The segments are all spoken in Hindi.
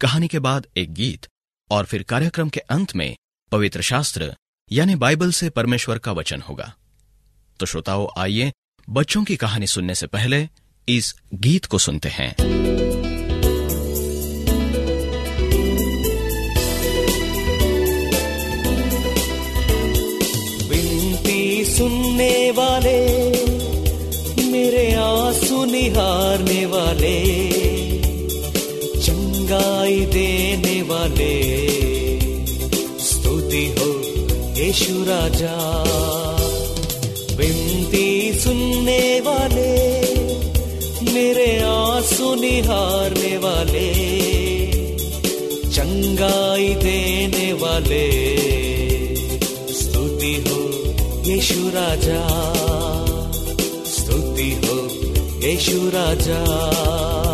कहानी के बाद एक गीत और फिर कार्यक्रम के अंत में पवित्र शास्त्र, यानी बाइबल से परमेश्वर का वचन होगा। तो श्रोताओं, आइए बच्चों की कहानी सुनने से पहले इस गीत को सुनते हैं। विनती सुनने वाले, मेरे आँसू निहारने वाले चंगाई देने वाले। स्तुति हो यीशु राजा। विनती सुनने वाले, मेरे आँसू निहारने वाले। चंगाई देने वाले। स्तुति हो यीशु राजा। स्तुति हो यीशु राजा।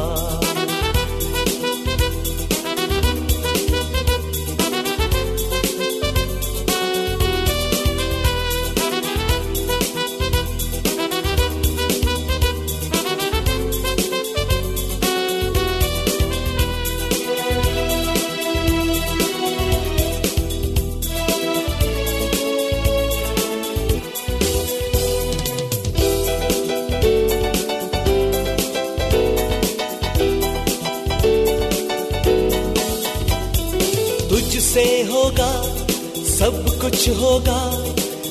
कुछ होगा,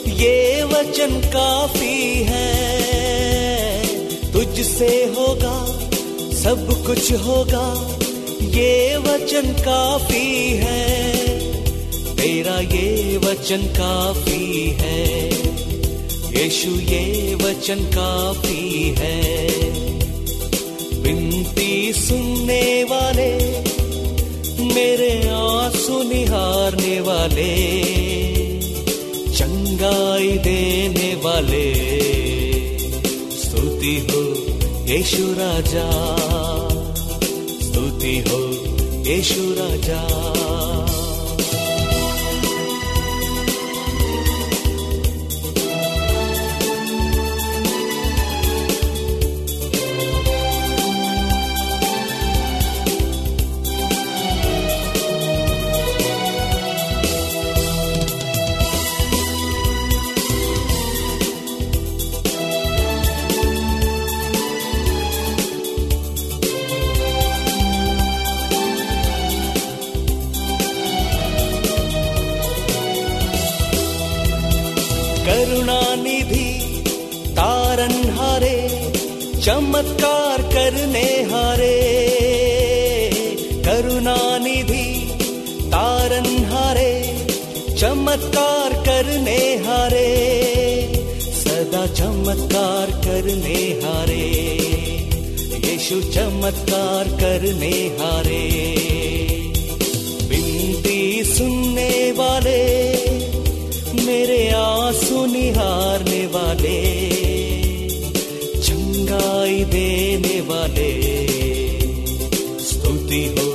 ये वचन काफ़ी है। तुझसे होगा, सब कुछ होगा, ये वचन काफ़ी है। तेरा ये वचन काफ़ी है, यीशु ये वचन काफ़ी है। विनती सुनने वाले, मेरे आँसू निहारने वाले चंगाई देने वाले स्तुति हो यीशु राजा स्तुति हो यीशु राजा चमत्कार करने हारे। करुणा निधि तारन हारे। चमत्कार करने हारे। सदा चमत्कार करने हारे। यीशु चमत्कार करने हारे। विनती सुनने वाले, मेरे आँसू निहारने वाले। चंगाई देने वाले। स्तुति हो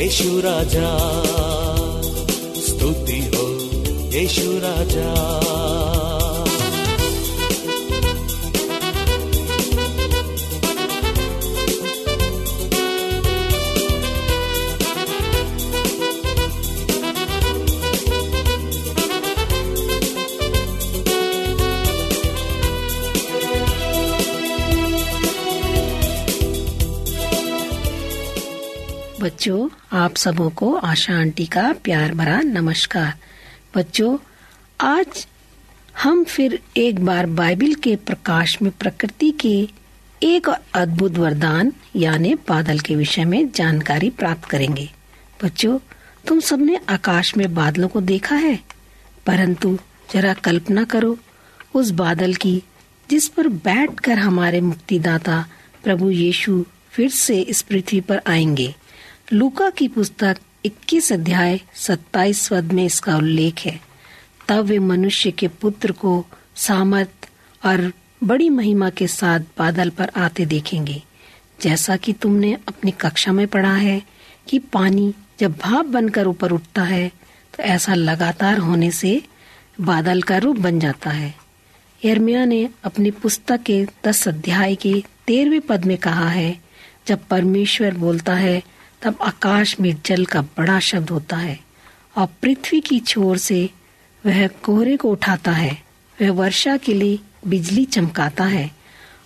यीशु राजा। स्तुति हो यीशु बच्चों, आप सबों को आशा आंटी का प्यार भरा नमस्कार। बच्चों, आज हम फिर एक बार बाइबल के प्रकाश में प्रकृति के एक अद्भुत वरदान, यानी बादल के विषय में जानकारी प्राप्त करेंगे। बच्चों, तुम सबने आकाश में बादलों को देखा है? परंतु जरा कल्पना करो, उस बादल की जिस पर बैठकर हमारे मुक्तिदाता प्रभु यीशु फिर से इस पृथ्वी पर आएँगे। लूका की पुस्तक 21 अध्याय 27 पद में इसका उल्लेख है। तब वे मनुष्य के पुत्र को सामर्थ और बड़ी महिमा के साथ बादल पर आते देखेंगे। जैसा कि तुमने अपनी कक्षा में पढ़ा है कि पानी जब भाप बनकर ऊपर उठता है तो ऐसा लगातार होने से बादल का रूप बन जाता है। यर्मिया ने अपनी पुस्तक के दस अध्याय के तेरहवें पद में कहा है, जब परमेश्वर बोलता है तब आकाश में जल का बड़ा शब्द होता है और पृथ्वी की छोर से वह कोहरे को उठाता है। वह वर्षा के लिए बिजली चमकाता है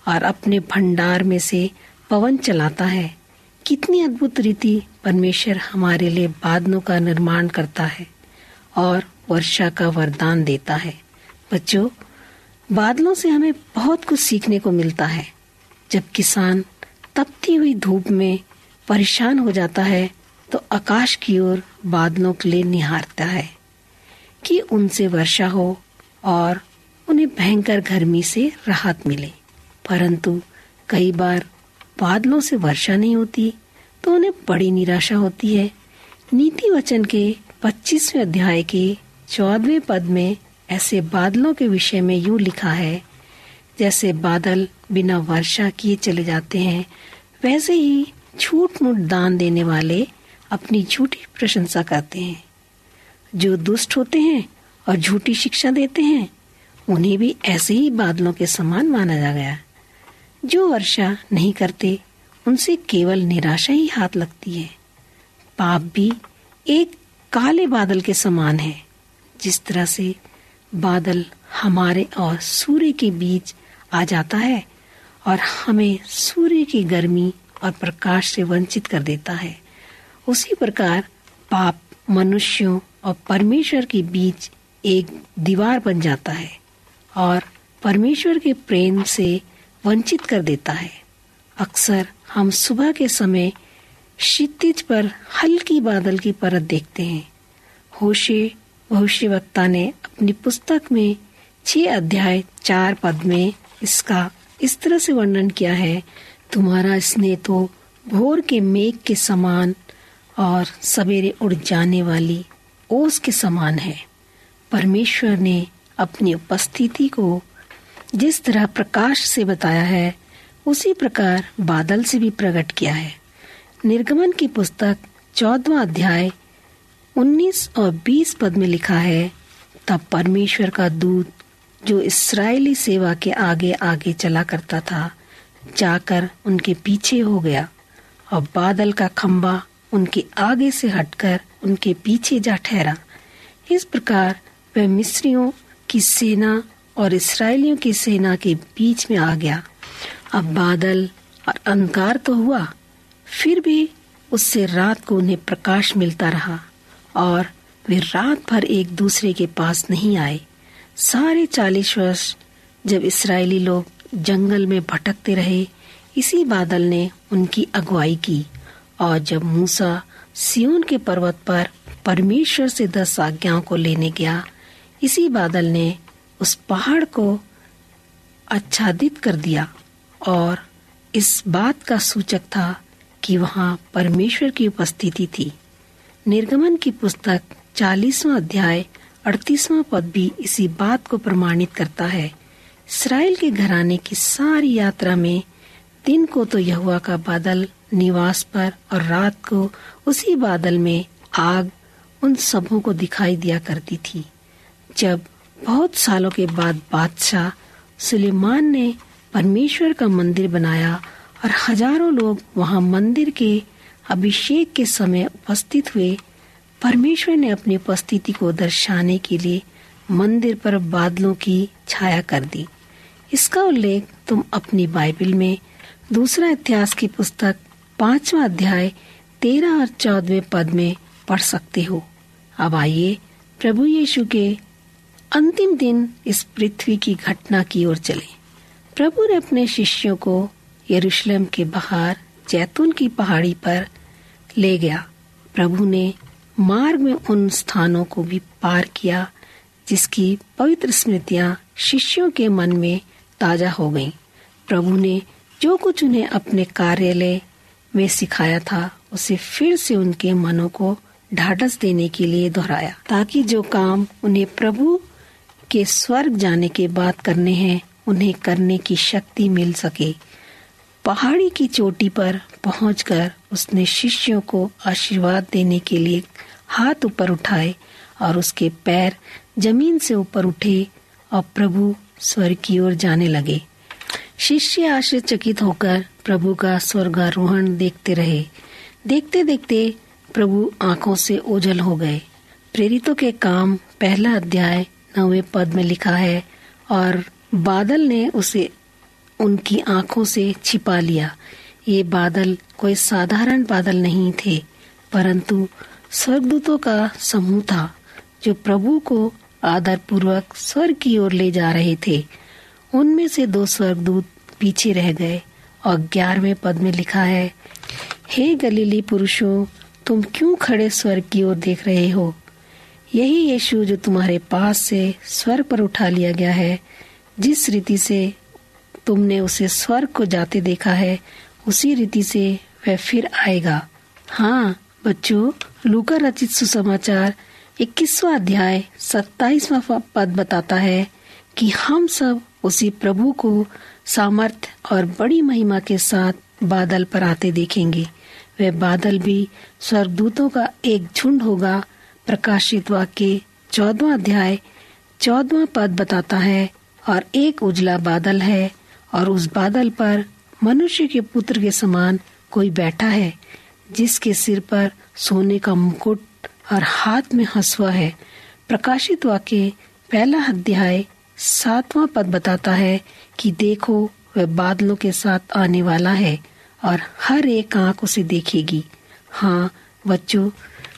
और अपने भंडार में से पवन चलाता है। कितनी अद्भुत रीति परमेश्वर हमारे लिए बादलों का निर्माण करता है और वर्षा का वरदान देता है। बच्चों, बादलों से हमें बहुत कुछ सीखने को मिलता है। जब किसान तपती हुई धूप में परेशान हो जाता है तो आकाश की ओर बादलों के लिए निहारता है कि उनसे वर्षा हो और उन्हें भयंकर गर्मी से राहत मिले। परंतु कई बार बादलों से वर्षा नहीं होती तो उन्हें बड़ी निराशा होती है। नीति वचन के 25वें अध्याय के चौदहवें पद में ऐसे बादलों के विषय में यूँ लिखा है, जैसे बादल बिना वर्षा किए चले जाते हैं, वैसे ही झूठ मूठ दान देने वाले अपनी झूठी प्रशंसा करते हैं। जो दुष्ट होते हैं और झूठी शिक्षा देते हैं, उन्हें भी ऐसे ही बादलों के समान माना जा गया। जो वर्षा नहीं करते, उनसे केवल निराशा ही हाथ लगती है। पाप भी एक काले बादल के समान है। जिस तरह से बादल हमारे और सूर्य के बीच आ जाता है, और हमें सूर्य की गर्मी और प्रकाश से वंचित कर देता है। उसी प्रकार पाप, मनुष्यों और परमेश्वर के बीच एक दीवार बन जाता है और परमेश्वर के प्रेम से वंचित कर देता है। अक्सर हम सुबह के समय क्षितिज पर हल्की बादल की परत देखते हैं। होशे भविष्य वक्ता ने अपनी पुस्तक में छह अध्याय चार पद में इसका इस तरह से वर्णन किया है तुम्हारा स्नेह तो भोर के मेघ के समान और सवेरे उड़ जाने वाली ओस के समान है। परमेश्वर ने अपनी उपस्थिति को जिस तरह प्रकाश से बताया है, उसी प्रकार बादल से भी प्रकट किया है। निर्गमन की पुस्तक चौदवा अध्याय 19 और 20 पद में लिखा है, तब परमेश्वर का दूत जो इसराइली सेवा के आगे आगे चला करता था जाकर उनके पीछे हो गया और बादल का खम्बा उनके आगे से हटकर उनके पीछे जा ठहरा। इस प्रकार वह मिस्रियों की सेना और इसराइलियों की सेना के बीच में आ गया। अब बादल और अंधकार तो हुआ, फिर भी उससे रात को उन्हें प्रकाश मिलता रहा और वे रात भर एक दूसरे के पास नहीं आए। सारे चालीस वर्ष जब इसराइली लोग जंगल में भटकते रहे, इसी बादल ने उनकी अगुवाई की। और जब मूसा सियोन के पर्वत पर परमेश्वर से दस आज्ञाओं को लेने गया, इसी बादल ने उस पहाड़ को आच्छादित कर दिया। और इस बात का सूचक था कि वहाँ परमेश्वर की उपस्थिति थी। निर्गमन की पुस्तक चालीसवा अध्याय अड़तीसवा पद भी इसी बात को प्रमाणित करता है इसराइल के घराने की सारी यात्रा में दिन को तो यहुआ का बादल निवास पर और रात को उसी बादल में आग उन सबों को दिखाई दिया करती थी। जब बहुत सालों के बाद बादशाह सुलेमान ने परमेश्वर का मंदिर बनाया और हज़ारों लोग वहाँ मंदिर के अभिषेक के समय उपस्थित हुए, परमेश्वर ने अपनी उपस्थिति को दर्शाने के लिए मंदिर पर बादलों की छाया कर दी। इसका उल्लेख तुम अपनी बाइबल में दूसरा इतिहास की पुस्तक पांचवा अध्याय तेरह और चौदवे पद में पढ़ सकते हो। अब आइए प्रभु यीशु के अंतिम दिन इस पृथ्वी की घटना की ओर चले। प्रभु ने अपने शिष्यों को यरूशलेम के बाहर जैतून की पहाड़ी पर ले गया। प्रभु ने मार्ग में उन स्थानों को भी पार किया, जिसकी पवित्र स्मृतियाँ शिष्यों के मन में ताज़ा हो गईं। प्रभु ने जो कुछ उन्हें अपने कार्यालय में सिखाया था, उसे फिर से उनके मनों को ढाढ़स देने के लिए दोहराया, ताकि जो काम उन्हें प्रभु के स्वर्ग जाने के बाद करने हैं, उन्हें करने की शक्ति मिल सके पहाड़ी की चोटी पर पहुंचकर उसने शिष्यों को आशीर्वाद देने के लिए हाथ ऊपर उठाए और उसके पैर ज़मीन से ऊपर उठे और प्रभु स्वर्ग की ओर जाने लगे। शिष्य आश्चर्यचकित होकर प्रभु का स्वर्गारोहण देखते रहे। देखते देखते प्रभु आँखों से ओझल हो गए। प्रेरितों के काम पहला अध्याय नवे पद में लिखा है और बादल ने उसे उनकी आँखों से छिपा लिया। ये बादल कोई साधारण बादल नहीं थे, परंतु स्वर्गदूतों का समूह था, जो प्रभु को आदर पूर्वक स्वर्ग की ओर ले जा रहे थे। उनमें से दो स्वर्गदूत पीछे रह गए और ग्यारहवें पद में लिखा है, हे गलीली पुरुषों, तुम क्यों खड़े स्वर्ग की ओर देख रहे हो? यही यीशु जो तुम्हारे पास से स्वर्ग पर उठा लिया गया है। जिस रीति से तुमने उसे स्वर्ग को जाते देखा है, उसी रीति से वह फिर आएगा। हाँ बच्चों, लूका रचित सुसमाचार इक्कीसवा अध्याय सत्ताईसवा पद बताता है कि हम सब उसी प्रभु को सामर्थ और बड़ी महिमा के साथ बादल पर आते देखेंगे। वह बादल भी स्वर्गदूतों का एक झुंड होगा, प्रकाशित वाक्य चौदवा अध्याय चौदवा पद बताता है, और एक उजला बादल है, और उस बादल पर मनुष्य के पुत्र के समान कोई बैठा है, जिसके सिर पर सोने का मुकुट और हाथ में हंसुआ है। प्रकाशित वाक्य पहला अध्याय सातवां पद बताता है कि देखो, वह बादलों के साथ आने वाला है और हर एक आँख उसे देखेगी। हाँ बच्चों,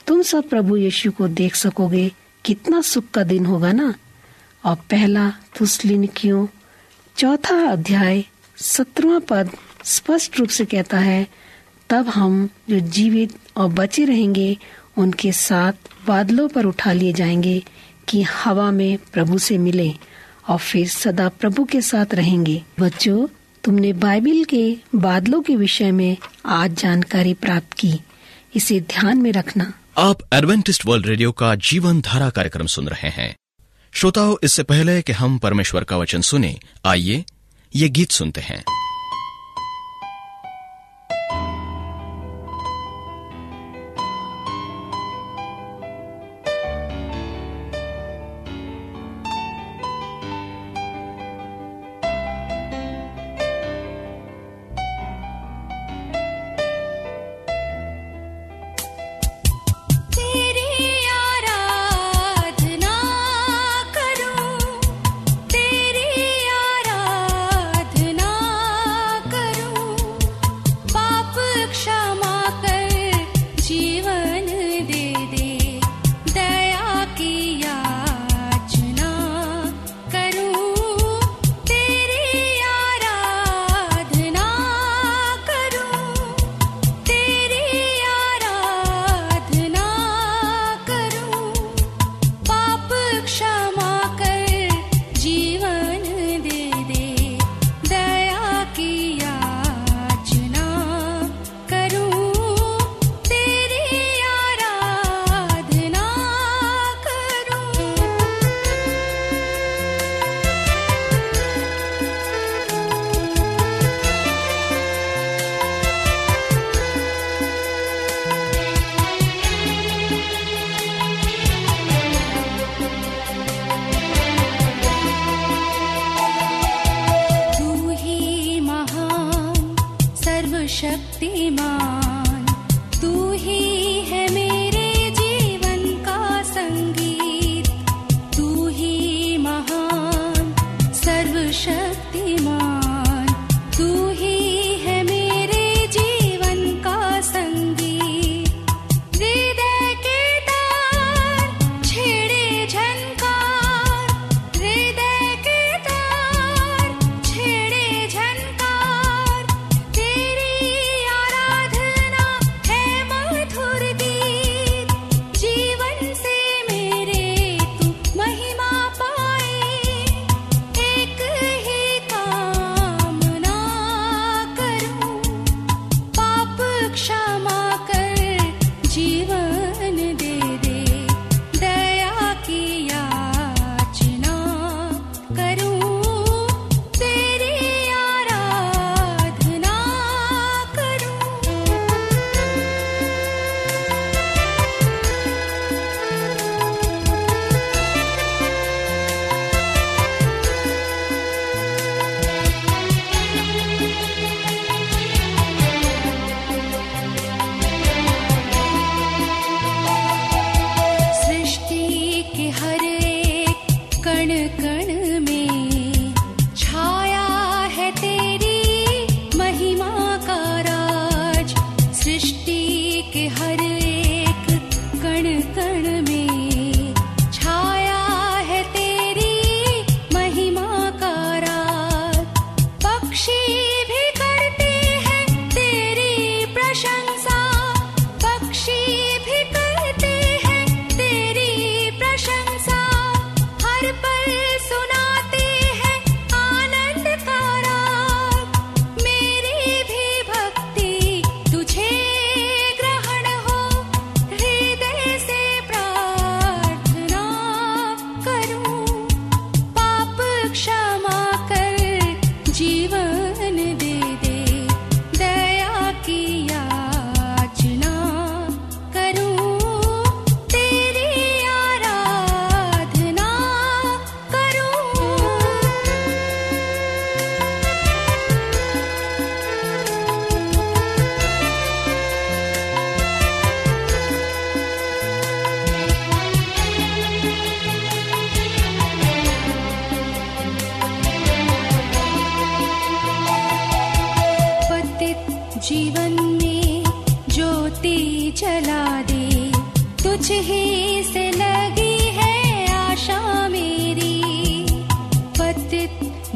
तुम सब प्रभु यीशु को देख सकोगे। कितना सुख का दिन होगा ना? और पहला तुस्लिन क्यों चौथा अध्याय सत्रवा पद स्पष्ट रूप से कहता है, तब हम जो जीवित और बचे रहेंगे उनके साथ बादलों पर उठा लिए जाएँगे कि हवा में प्रभु से मिले और फिर सदा प्रभु के साथ रहेंगे। बच्चों, तुमने बाइबल के बादलों के विषय में आज जानकारी प्राप्त की। इसे ध्यान में रखना। आप एडवेंटिस्ट वर्ल्ड रेडियो का जीवन धारा कार्यक्रम सुन रहे हैं। श्रोताओं, इससे पहले कि हम परमेश्वर का वचन सुने, आइए ये गीत सुनते हैं।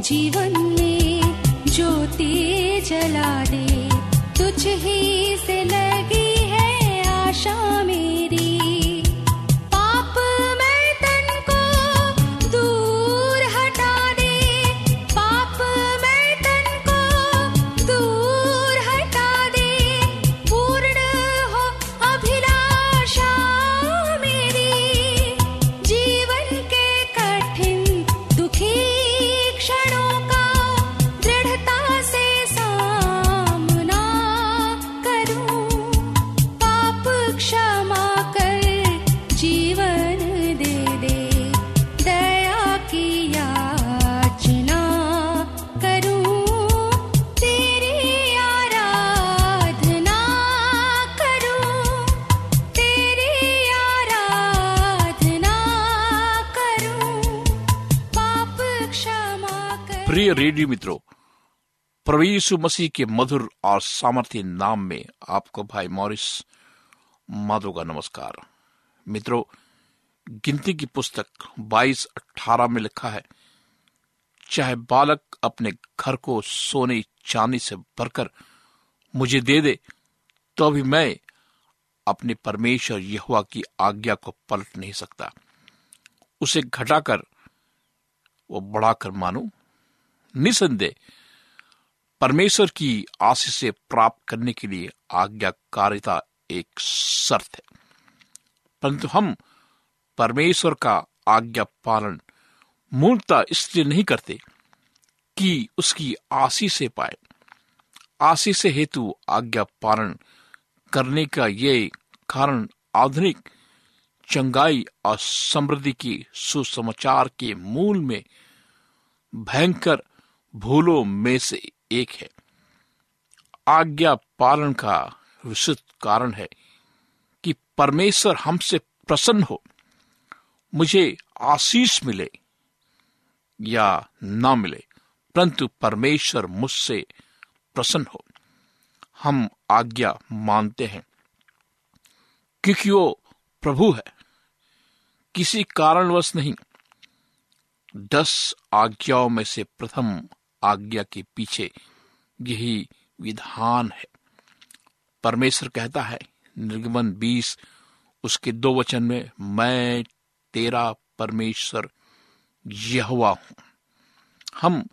जीवन में ज्योति जला दे। तुझ प्रिय रेडियो मित्रों, प्रभु यीशु मसीह के मधुर और सामर्थ्य नाम में आपको भाई मॉरिस माधो का नमस्कार। मित्रों, गिनती की पुस्तक 22 18 में लिखा है, चाहे बालक अपने घर को सोने चांदी से भरकर मुझे दे दे तो भी मैं अपने परमेश्वर यहोवा की आज्ञा को पलट नहीं सकता। उसे घटाकर वो बढ़ाकर मानो निसंदेह, परमेश्वर की आशीष से प्राप्त करने के लिए आज्ञाकारिता एक शर्त है। परंतु हम परमेश्वर का आज्ञा पालन मूलतः इसलिए नहीं करते कि उसकी आशीष से पाए। आशीष से हेतु आज्ञा पालन करने का ये कारण आधुनिक चंगाई और समृद्धि की सुसमाचार के मूल में भयंकर भूलों में से एक है। आज्ञा पालन का विशुद्ध कारण है कि परमेश्वर हमसे प्रसन्न हो, मुझे आशीष मिले या ना मिले, परंतु परमेश्वर मुझसे प्रसन्न हो। हम आज्ञा मानते हैं, क्योंकि वो प्रभु है। किसी कारणवश नहीं, दस आज्ञाओं में से प्रथम आज्ञा के पीछे यही विधान है। परमेश्वर कहता है, निर्गमन बीस, उसके दो वचन में, मैं तेरा परमेश्वर यहवा हूँ। हम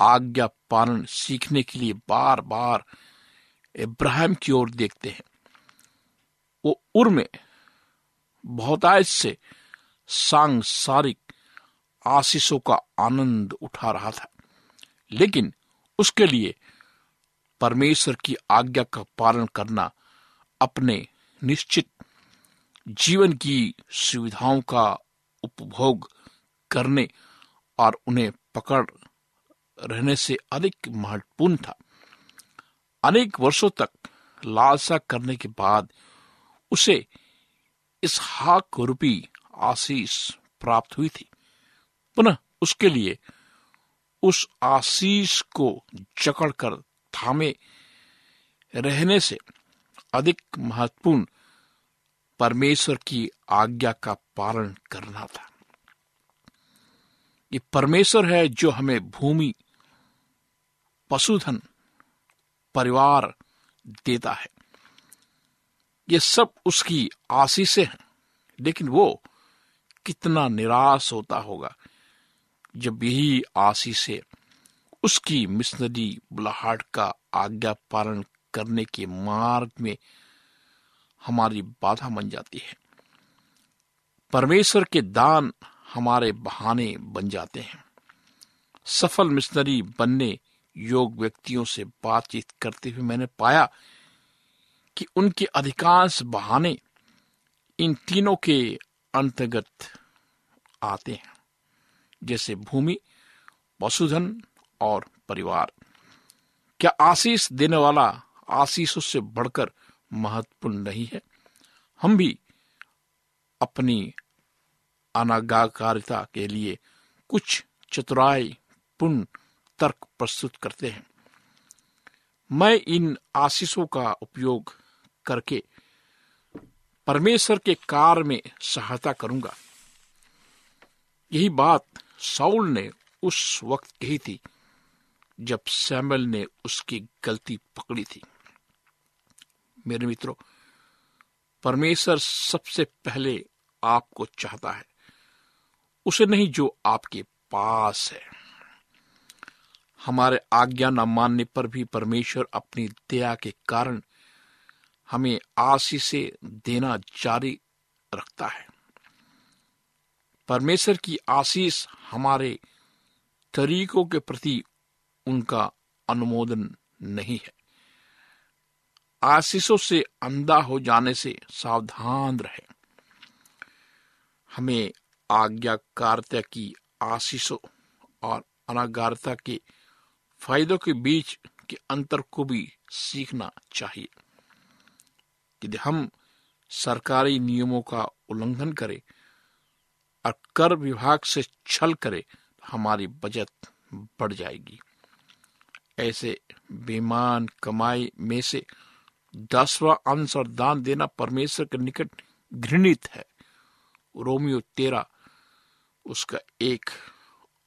आज्ञा पालन सीखने के लिए बार बार इब्राहिम की ओर देखते हैं। वो उर में बहुतायत से सांसारिक आशीषों का आनंद उठा रहा था। लेकिन उसके लिए परमेश्वर की आज्ञा का पालन करना अपने निश्चित जीवन की सुविधाओं का उपभोग करने और उन्हें पकड़ रहने से अधिक महत्वपूर्ण था। अनेक वर्षों तक लालसा करने के बाद उसे इस हाक रूपी आशीष प्राप्त हुई थी। पुनः उसके लिए उस आशीष को जकड़कर थामे रहने से अधिक महत्वपूर्ण परमेश्वर की आज्ञा का पालन करना था। ये परमेश्वर है जो हमें भूमि, पशुधन, परिवार देता है। ये सब उसकी आशीषें हैं, लेकिन वो कितना निराश होता होगा। जब यही आशीषें उसकी मिशनरी बुलाहट का आज्ञा पालन करने के मार्ग में हमारी बाधा बन जाती है। परमेश्वर के दान हमारे बहाने बन जाते हैं। सफल मिशनरी बनने योग व्यक्तियों से बातचीत करते हुए मैंने पाया कि उनके अधिकांश बहाने इन तीनों के अंतर्गत आते हैं। जैसे भूमि, पशुधन और परिवार। क्या आशीष देने वाला आशीषों से बढ़कर महत्वपूर्ण नहीं है? हम भी अपनी अनागाकारिता के लिए कुछ चतुराई पूर्ण तर्क प्रस्तुत करते हैं। मैं इन आशीषों का उपयोग करके परमेश्वर के कार्य में सहायता करूँगा। यही बात साउल ने उस वक्त कही थी जब सैमल ने उसकी गलती पकड़ी थी। मेरे मित्रों, परमेश्वर सबसे पहले आपको चाहता है। उसे नहीं जो आपके पास है। हमारे आज्ञा न मानने पर भी परमेश्वर अपनी दया के कारण हमें आशीषें देना जारी रखता है। परमेश्वर की आशीष हमारे तरीकों के प्रति उनका अनुमोदन नहीं है। आशीषों से अंधा हो जाने से सावधान रहे। हमें आज्ञाकारिता की आशीषों और अनागारता के फायदों के बीच के अंतर को भी सीखना चाहिए। यदि हम सरकारी नियमों का उल्लंघन करें और कर विभाग से छल करें तो हमारी बचत बढ़ जाएगी। ऐसे बेमान कमाई में से दसवां अंश और दान देना परमेश्वर के निकट घृणित है। रोमियो तेरा उसका एक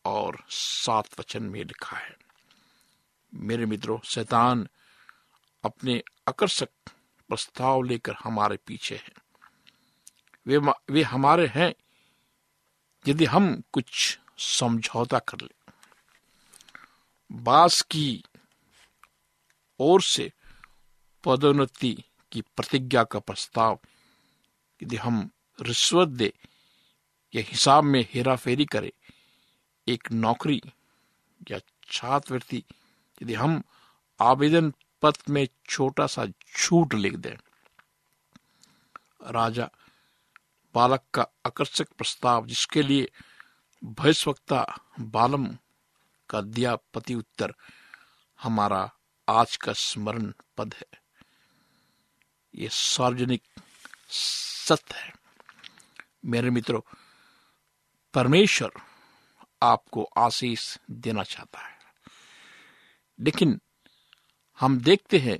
और सात वचन में लिखा है। मेरे मित्रों, शैतान अपने आकर्षक प्रस्ताव लेकर हमारे पीछे है। वे वे हमारे हैं यदि हम कुछ समझौता कर ले, बास की ओर से पदोन्नति की प्रतिज्ञा का प्रस्ताव, यदि हम रिश्वत दे या हिसाब में हेराफेरी करे, एक नौकरी या छात्रवृत्ति, यदि हम आवेदन पत्र में छोटा सा झूठ लिख दें, राजा बालक का आकर्षक प्रस्ताव, जिसके लिए भयस्वक्ता बालम का दिया पति उत्तर, हमारा आज का स्मरण पद है। ये सार्वजनिक सत्य है। मेरे मित्रों, परमेश्वर आपको आशीष देना चाहता है। लेकिन हम देखते हैं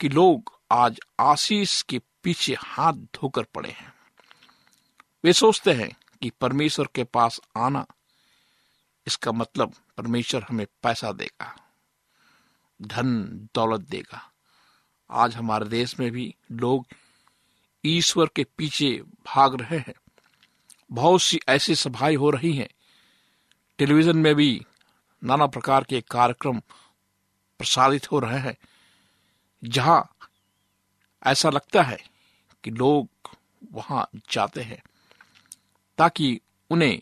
कि लोग आज आशीष के पीछे हाथ धोकर पड़े हैं। वे सोचते हैं कि परमेश्वर के पास आना, इसका मतलब परमेश्वर हमें पैसा देगा, धन, दौलत देगा। आज हमारे देश में भी लोग ईश्वर के पीछे भाग रहे हैं। बहुत सी ऐसी सभाएँ हो रही हैं। टेलीविज़न में भी नाना प्रकार के कार्यक्रम प्रसारित हो रहे हैं, जहाँ ऐसा लगता है कि लोग वहाँ जाते हैं। ताकि उन्हें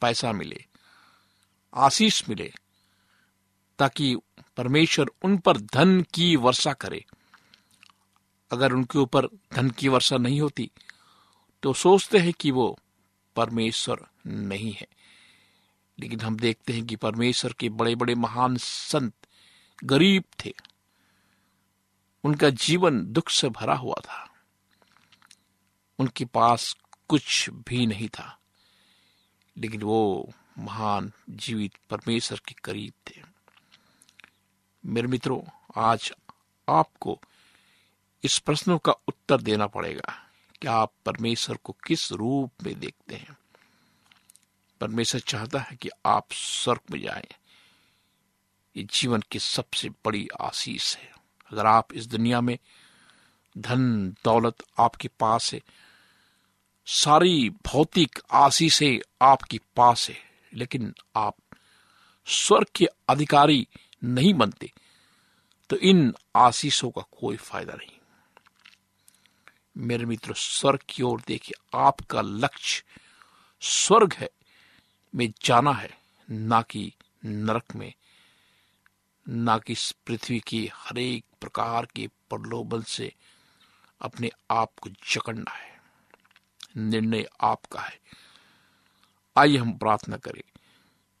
पैसा मिले, आशीष मिले, ताकि परमेश्वर उन पर धन की वर्षा करे। अगर उनके ऊपर धन की वर्षा नहीं होती तो सोचते हैं कि वो परमेश्वर नहीं है। लेकिन हम देखते हैं कि परमेश्वर के बड़े बड़े महान संत गरीब थे। उनका जीवन दुख से भरा हुआ था। उनके पास कुछ भी नहीं था। लेकिन वो महान जीवित परमेश्वर के करीब थे। मेरे मित्रों, आज आपको इस प्रश्नों का उत्तर देना पड़ेगा, कि आप परमेश्वर को किस रूप में देखते हैं? परमेश्वर चाहता है कि आप स्वर्ग में जाएँ। ये जीवन की सबसे बड़ी आशीष है। अगर आप इस दुनिया में धन दौलत आपके पास है सारी भौतिक आशीषें आपके पास है, लेकिन आप स्वर्ग के अधिकारी नहीं बनते तो इन आशीषों का कोई फ़ायदा नहीं। मेरे मित्र, स्वर्ग की ओर देखिए, आपका लक्ष्य स्वर्ग है, में जाना है, ना कि नरक में, ना कि पृथ्वी की हरेक प्रकार के प्रलोभन से अपने आप को जकड़ना है। निर्णय आपका है। आइए हम प्रार्थना करें।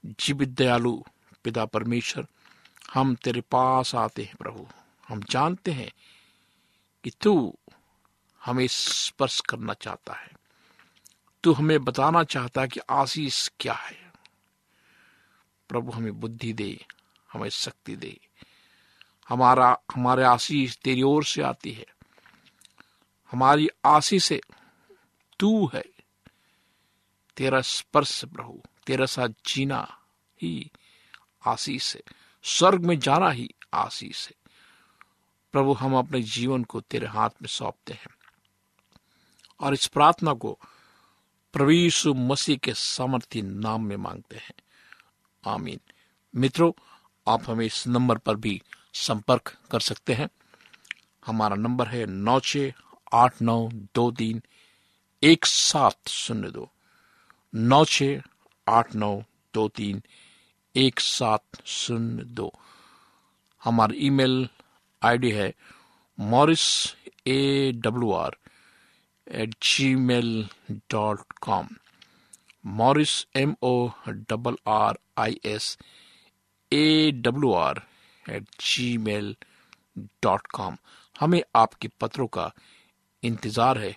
जीवित दयालु, पिता परमेश्वर, हम तेरे पास आते हैं प्रभु। हम जानते हैं कि तू हमें स्पर्श करना चाहता है। तू हमें बताना चाहता है कि आशीष क्या है। प्रभु हमें बुद्धि दे, हमें शक्ति दे। हमारा, हमारे आशीष तेरी ओर से आती है। हमारी आशीष तू है। तेरा स्पर्श प्रभु, तेरा साथ जीना ही आशीष है। स्वर्ग में जाना ही आशीष है। प्रभु, हम अपने जीवन को तेरे हाथ में सौंपते हैं और इस प्रार्थना को प्रवीषु मसीह के सामर्थ्य नाम में मांगते हैं। आमीन। मित्रों, आप हमें इस नंबर पर भी संपर्क कर सकते हैं। हमारा नंबर है नौ छ आठ नौ दो तीन एक सात शून्य दो। नौ छ आठ नौ, दो तीन, एक सात शून्य दो। हमारा ईमेल आईडी है Morris A W R at gmail dot com. Morris M O double R I S A W R at gmail dot com. हमें आपके पत्रों का इंतज़ार है।